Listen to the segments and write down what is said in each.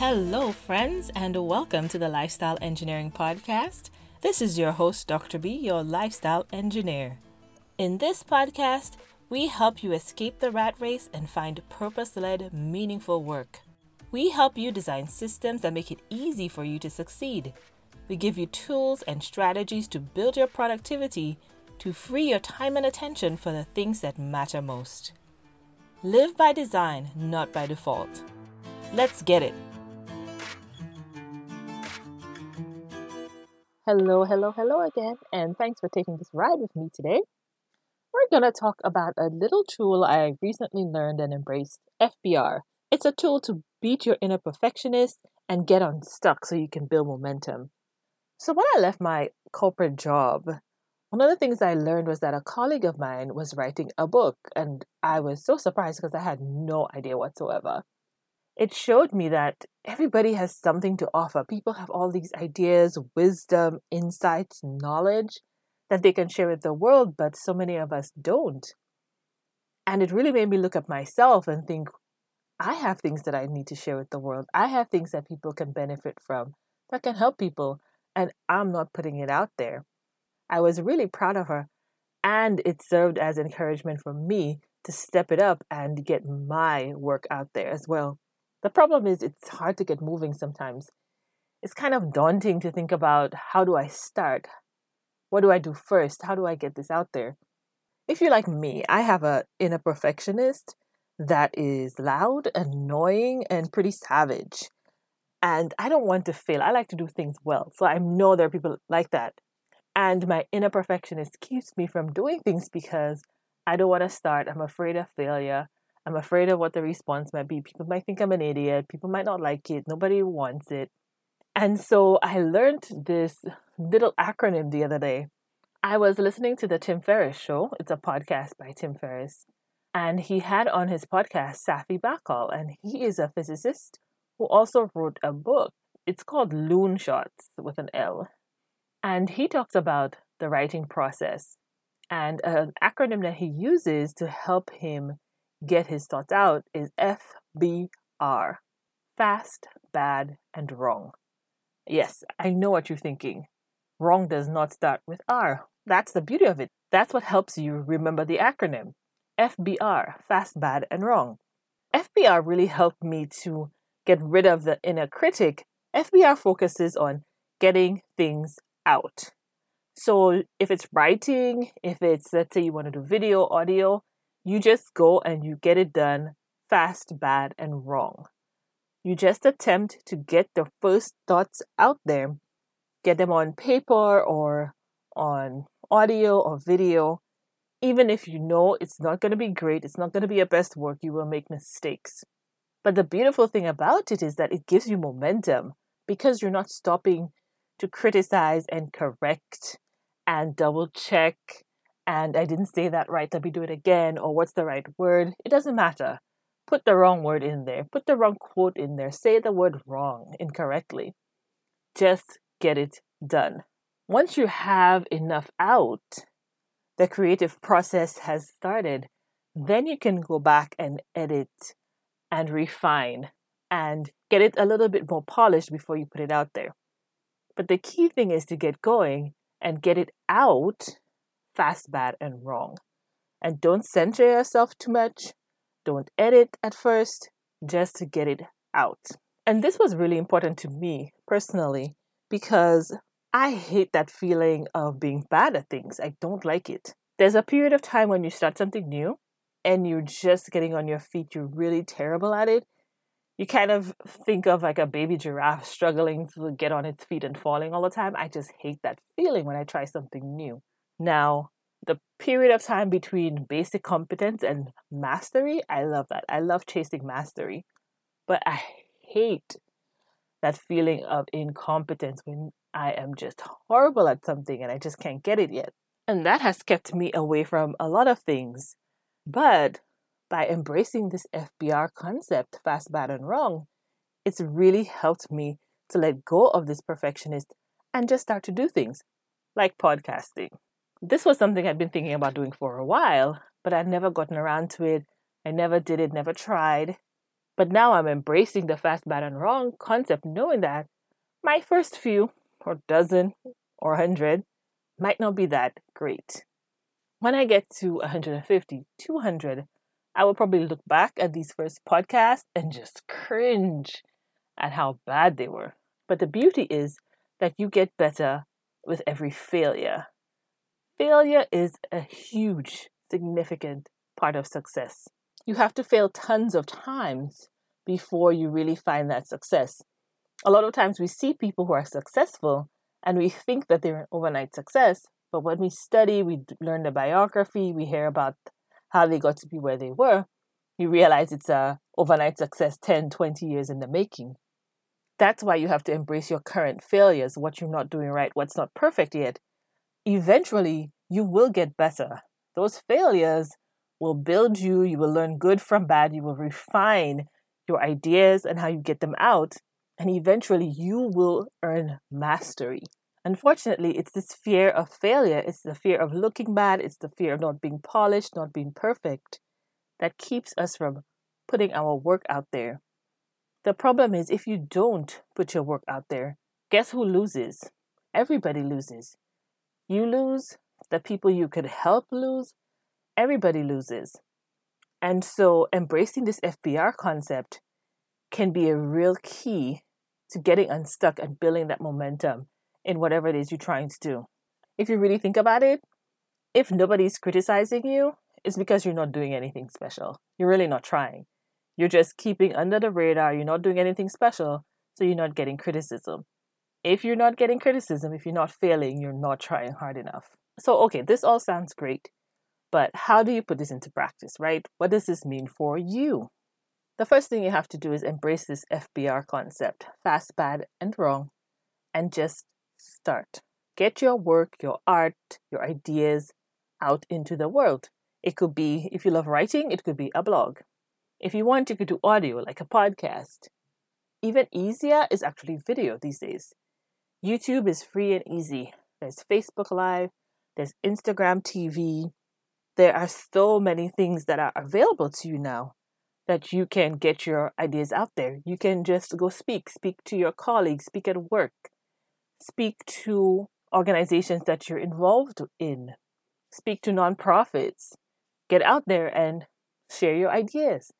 Hello, friends, and welcome to the Lifestyle Engineering Podcast. This is your host, Dr. B, your lifestyle engineer. In this podcast, we help you escape the rat race and find purpose led, meaningful work. We help you design systems that make it easy for you to succeed. We give you tools and strategies to build your productivity to free your time and attention for the things that matter most. Live by design, not by default. Let's get it. Hello, hello, hello again, and thanks for taking this ride with me today. We're going to talk about a little tool I recently learned and embraced FBR. It's a tool to beat your inner perfectionist and get unstuck so you can build momentum. So, when I left my corporate job, one of the things I learned was that a colleague of mine was writing a book, and I was so surprised because I had no idea whatsoever it showed me that everybody has something to offer. People have all these ideas, wisdom, insights, knowledge that they can share with the world, but so many of us don't. And it really made me look at myself and think, I have things that I need to share with the world. I have things that people can benefit from, that can help people, and I'm not putting it out there. I was really proud of her, and it served as encouragement for me to step it up and get my work out there as well. The problem is it's hard to get moving sometimes. It's kind of daunting to think about how do I start? What do I do first? How do I get this out there? If you're like me, I have a inner perfectionist that is loud, annoying, and pretty savage. And I don't want to fail. I like to do things well. So I know there are people like that. And my inner perfectionist keeps me from doing things because I don't want to start. I'm afraid of failure. I'm afraid of what the response might be. People might think I'm an idiot. People might not like it. Nobody wants it. And so I learned this little acronym the other day. I was listening to the Tim Ferriss show. It's a podcast by Tim Ferriss. And he had on his podcast Safi Bahcall, and he is a physicist who also wrote a book. It's called Loonshots with an L. And he talks about the writing process and an acronym that he uses to help him get his thoughts out is FBR fast, bad, and wrong. Yes, I know what you're thinking. Wrong does not start with R. That's the beauty of it. That's what helps you remember the acronym FBR fast, bad, and wrong. FBR really helped me to get rid of the inner critic. FBR focuses on getting things out. So if it's writing, if it's, let's say you want to do video, audio, you just go and you get it done fast, bad, and wrong. You just attempt to get the first thoughts out there, get them on paper or on audio or video. Even if you know it's not going to be great, it's not going to be your best work, you will make mistakes. But the beautiful thing about it is that it gives you momentum because you're not stopping to criticize and correct and double check and I didn't say that right, let me do it again, or what's the right word? It doesn't matter. Put the wrong word in there, put the wrong quote in there, say the word wrong incorrectly. Just get it done. Once you have enough out, the creative process has started, then you can go back and edit and refine and get it a little bit more polished before you put it out there. But the key thing is to get going and get it out fast, bad, and wrong. And don't censor yourself too much. Don't edit at first, just to get it out. And this was really important to me personally because I hate that feeling of being bad at things. I don't like it. There's a period of time when you start something new and you're just getting on your feet, you're really terrible at it. You kind of think of like a baby giraffe struggling to get on its feet and falling all the time. I just hate that feeling when I try something new. Now, the period of time between basic competence and mastery, I love that. I love chasing mastery. But I hate that feeling of incompetence when I am just horrible at something and I just can't get it yet. And that has kept me away from a lot of things. But by embracing this FBR concept, fast, bad, and wrong, it's really helped me to let go of this perfectionist and just start to do things like podcasting this was something I'd been thinking about doing for a while, but I'd never gotten around to it. I never did it, never tried. But now I'm embracing the fast, bad, and wrong concept, knowing that my first few, or dozen, or 100 might not be that great. When I get to 150, 200, I will probably look back at these first podcasts and just cringe at how bad they were. But the beauty is that you get better with every failure. Failure is a huge, significant part of success. You have to fail tons of times before you really find that success. A lot of times we see people who are successful and we think that they're an overnight success, but when we study, we learn the biography, we hear about how they got to be where they were, you realize it's a overnight success 10, 20 years in the making. That's why you have to embrace your current failures, what you're not doing right, what's not perfect yet. Eventually, you will get better. Those failures will build you, you will learn good from bad, you will refine your ideas and how you get them out, and eventually you will earn mastery. Unfortunately, it's this fear of failure, it's the fear of looking bad, it's the fear of not being polished, not being perfect that keeps us from putting our work out there. The problem is if you don't put your work out there, guess who loses? Everybody loses. You lose, the people you could help lose, everybody loses. And so embracing this FBR concept can be a real key to getting unstuck and building that momentum in whatever it is you're trying to do. If you really think about it, if nobody's criticizing you, it's because you're not doing anything special. You're really not trying. You're just keeping under the radar. You're not doing anything special, so you're not getting criticism. If you're not getting criticism, if you're not failing, you're not trying hard enough. So, okay, this all sounds great, but how do you put this into practice, right? What does this mean for you? The first thing you have to do is embrace this FBR concept fast, bad, and wrong and just start. Get your work, your art, your ideas out into the world. It could be, if you love writing, it could be a blog. If you want, you could do audio like a podcast. Even easier is actually video these days. YouTube is free and easy. There's Facebook Live, there's Instagram TV. There are so many things that are available to you now that you can get your ideas out there. You can just go speak, speak to your colleagues, speak at work, speak to organizations that you're involved in, speak to nonprofits, get out there and share your ideas.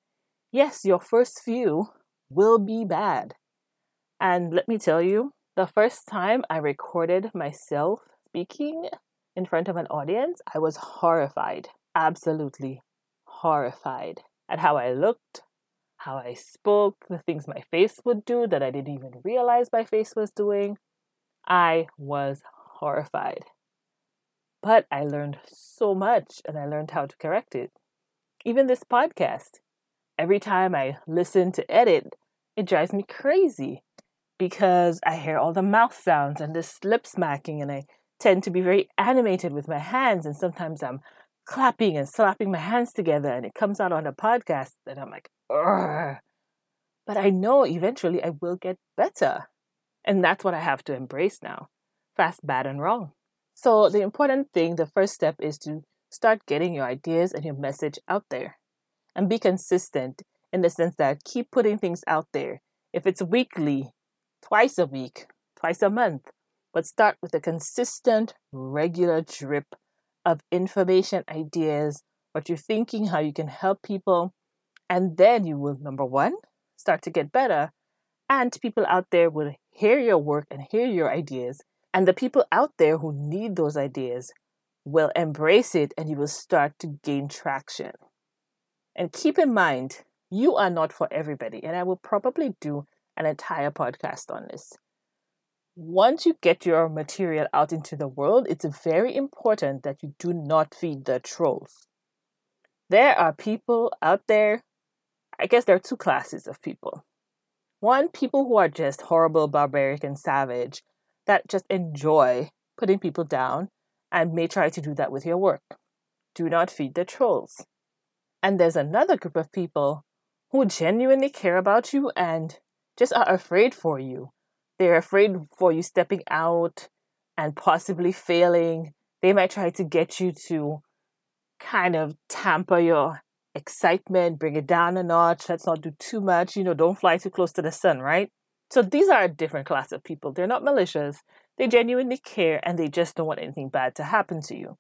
Yes, your first few will be bad. And let me tell you, the first time I recorded myself speaking in front of an audience, I was horrified, absolutely horrified at how I looked, how I spoke, the things my face would do that I didn't even realize my face was doing. I was horrified. But I learned so much and I learned how to correct it. Even this podcast, every time I listen to edit, it drives me crazy because I hear all the mouth sounds and the lip smacking, and I tend to be very animated with my hands. And sometimes I'm clapping and slapping my hands together, and it comes out on a podcast, and I'm like, Ugh. but I know eventually I will get better. And that's what I have to embrace now fast, bad, and wrong. So, the important thing, the first step is to start getting your ideas and your message out there and be consistent in the sense that keep putting things out there. If it's weekly, twice a week, twice a month, but start with a consistent, regular drip of information, ideas, what you're thinking, how you can help people. And then you will, number one, start to get better. And people out there will hear your work and hear your ideas. And the people out there who need those ideas will embrace it and you will start to gain traction. And keep in mind, you are not for everybody. And I will probably do an entire podcast on this. Once you get your material out into the world, it's very important that you do not feed the trolls. There are people out there, I guess there are two classes of people. One, people who are just horrible, barbaric, and savage that just enjoy putting people down and may try to do that with your work. Do not feed the trolls. And there's another group of people who genuinely care about you and just are afraid for you. They're afraid for you stepping out and possibly failing. They might try to get you to kind of tamper your excitement, bring it down a notch. Let's not do too much. You know, don't fly too close to the sun, right? So these are a different class of people. They're not malicious. They genuinely care and they just don't want anything bad to happen to you.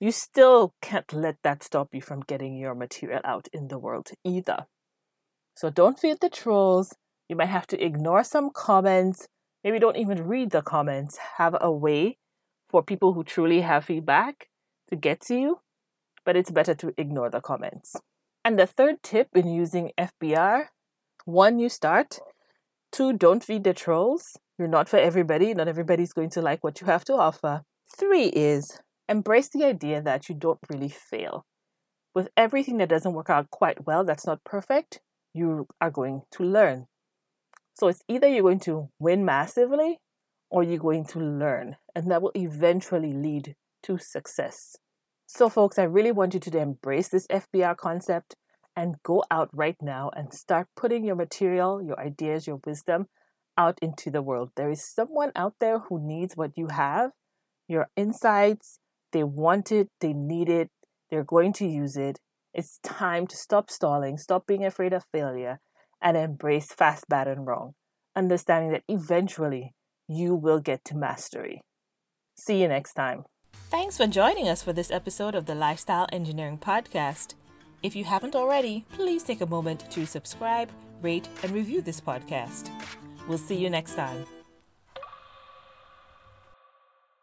You still can't let that stop you from getting your material out in the world either. So don't feed the trolls. You might have to ignore some comments. Maybe don't even read the comments. Have a way for people who truly have feedback to get to you, but it's better to ignore the comments. And the third tip in using FBR one, you start. Two, don't feed the trolls. You're not for everybody. Not everybody's going to like what you have to offer. Three is embrace the idea that you don't really fail. With everything that doesn't work out quite well, that's not perfect, you are going to learn. So it's either you're going to win massively or you're going to learn, and that will eventually lead to success. So, folks, I really want you to embrace this FBR concept and go out right now and start putting your material, your ideas, your wisdom out into the world. There is someone out there who needs what you have, your insights. They want it, they need it, they're going to use it. It's time to stop stalling, stop being afraid of failure, and embrace fast, bad, and wrong, understanding that eventually you will get to mastery. See you next time. Thanks for joining us for this episode of the Lifestyle Engineering Podcast. If you haven't already, please take a moment to subscribe, rate, and review this podcast. We'll see you next time.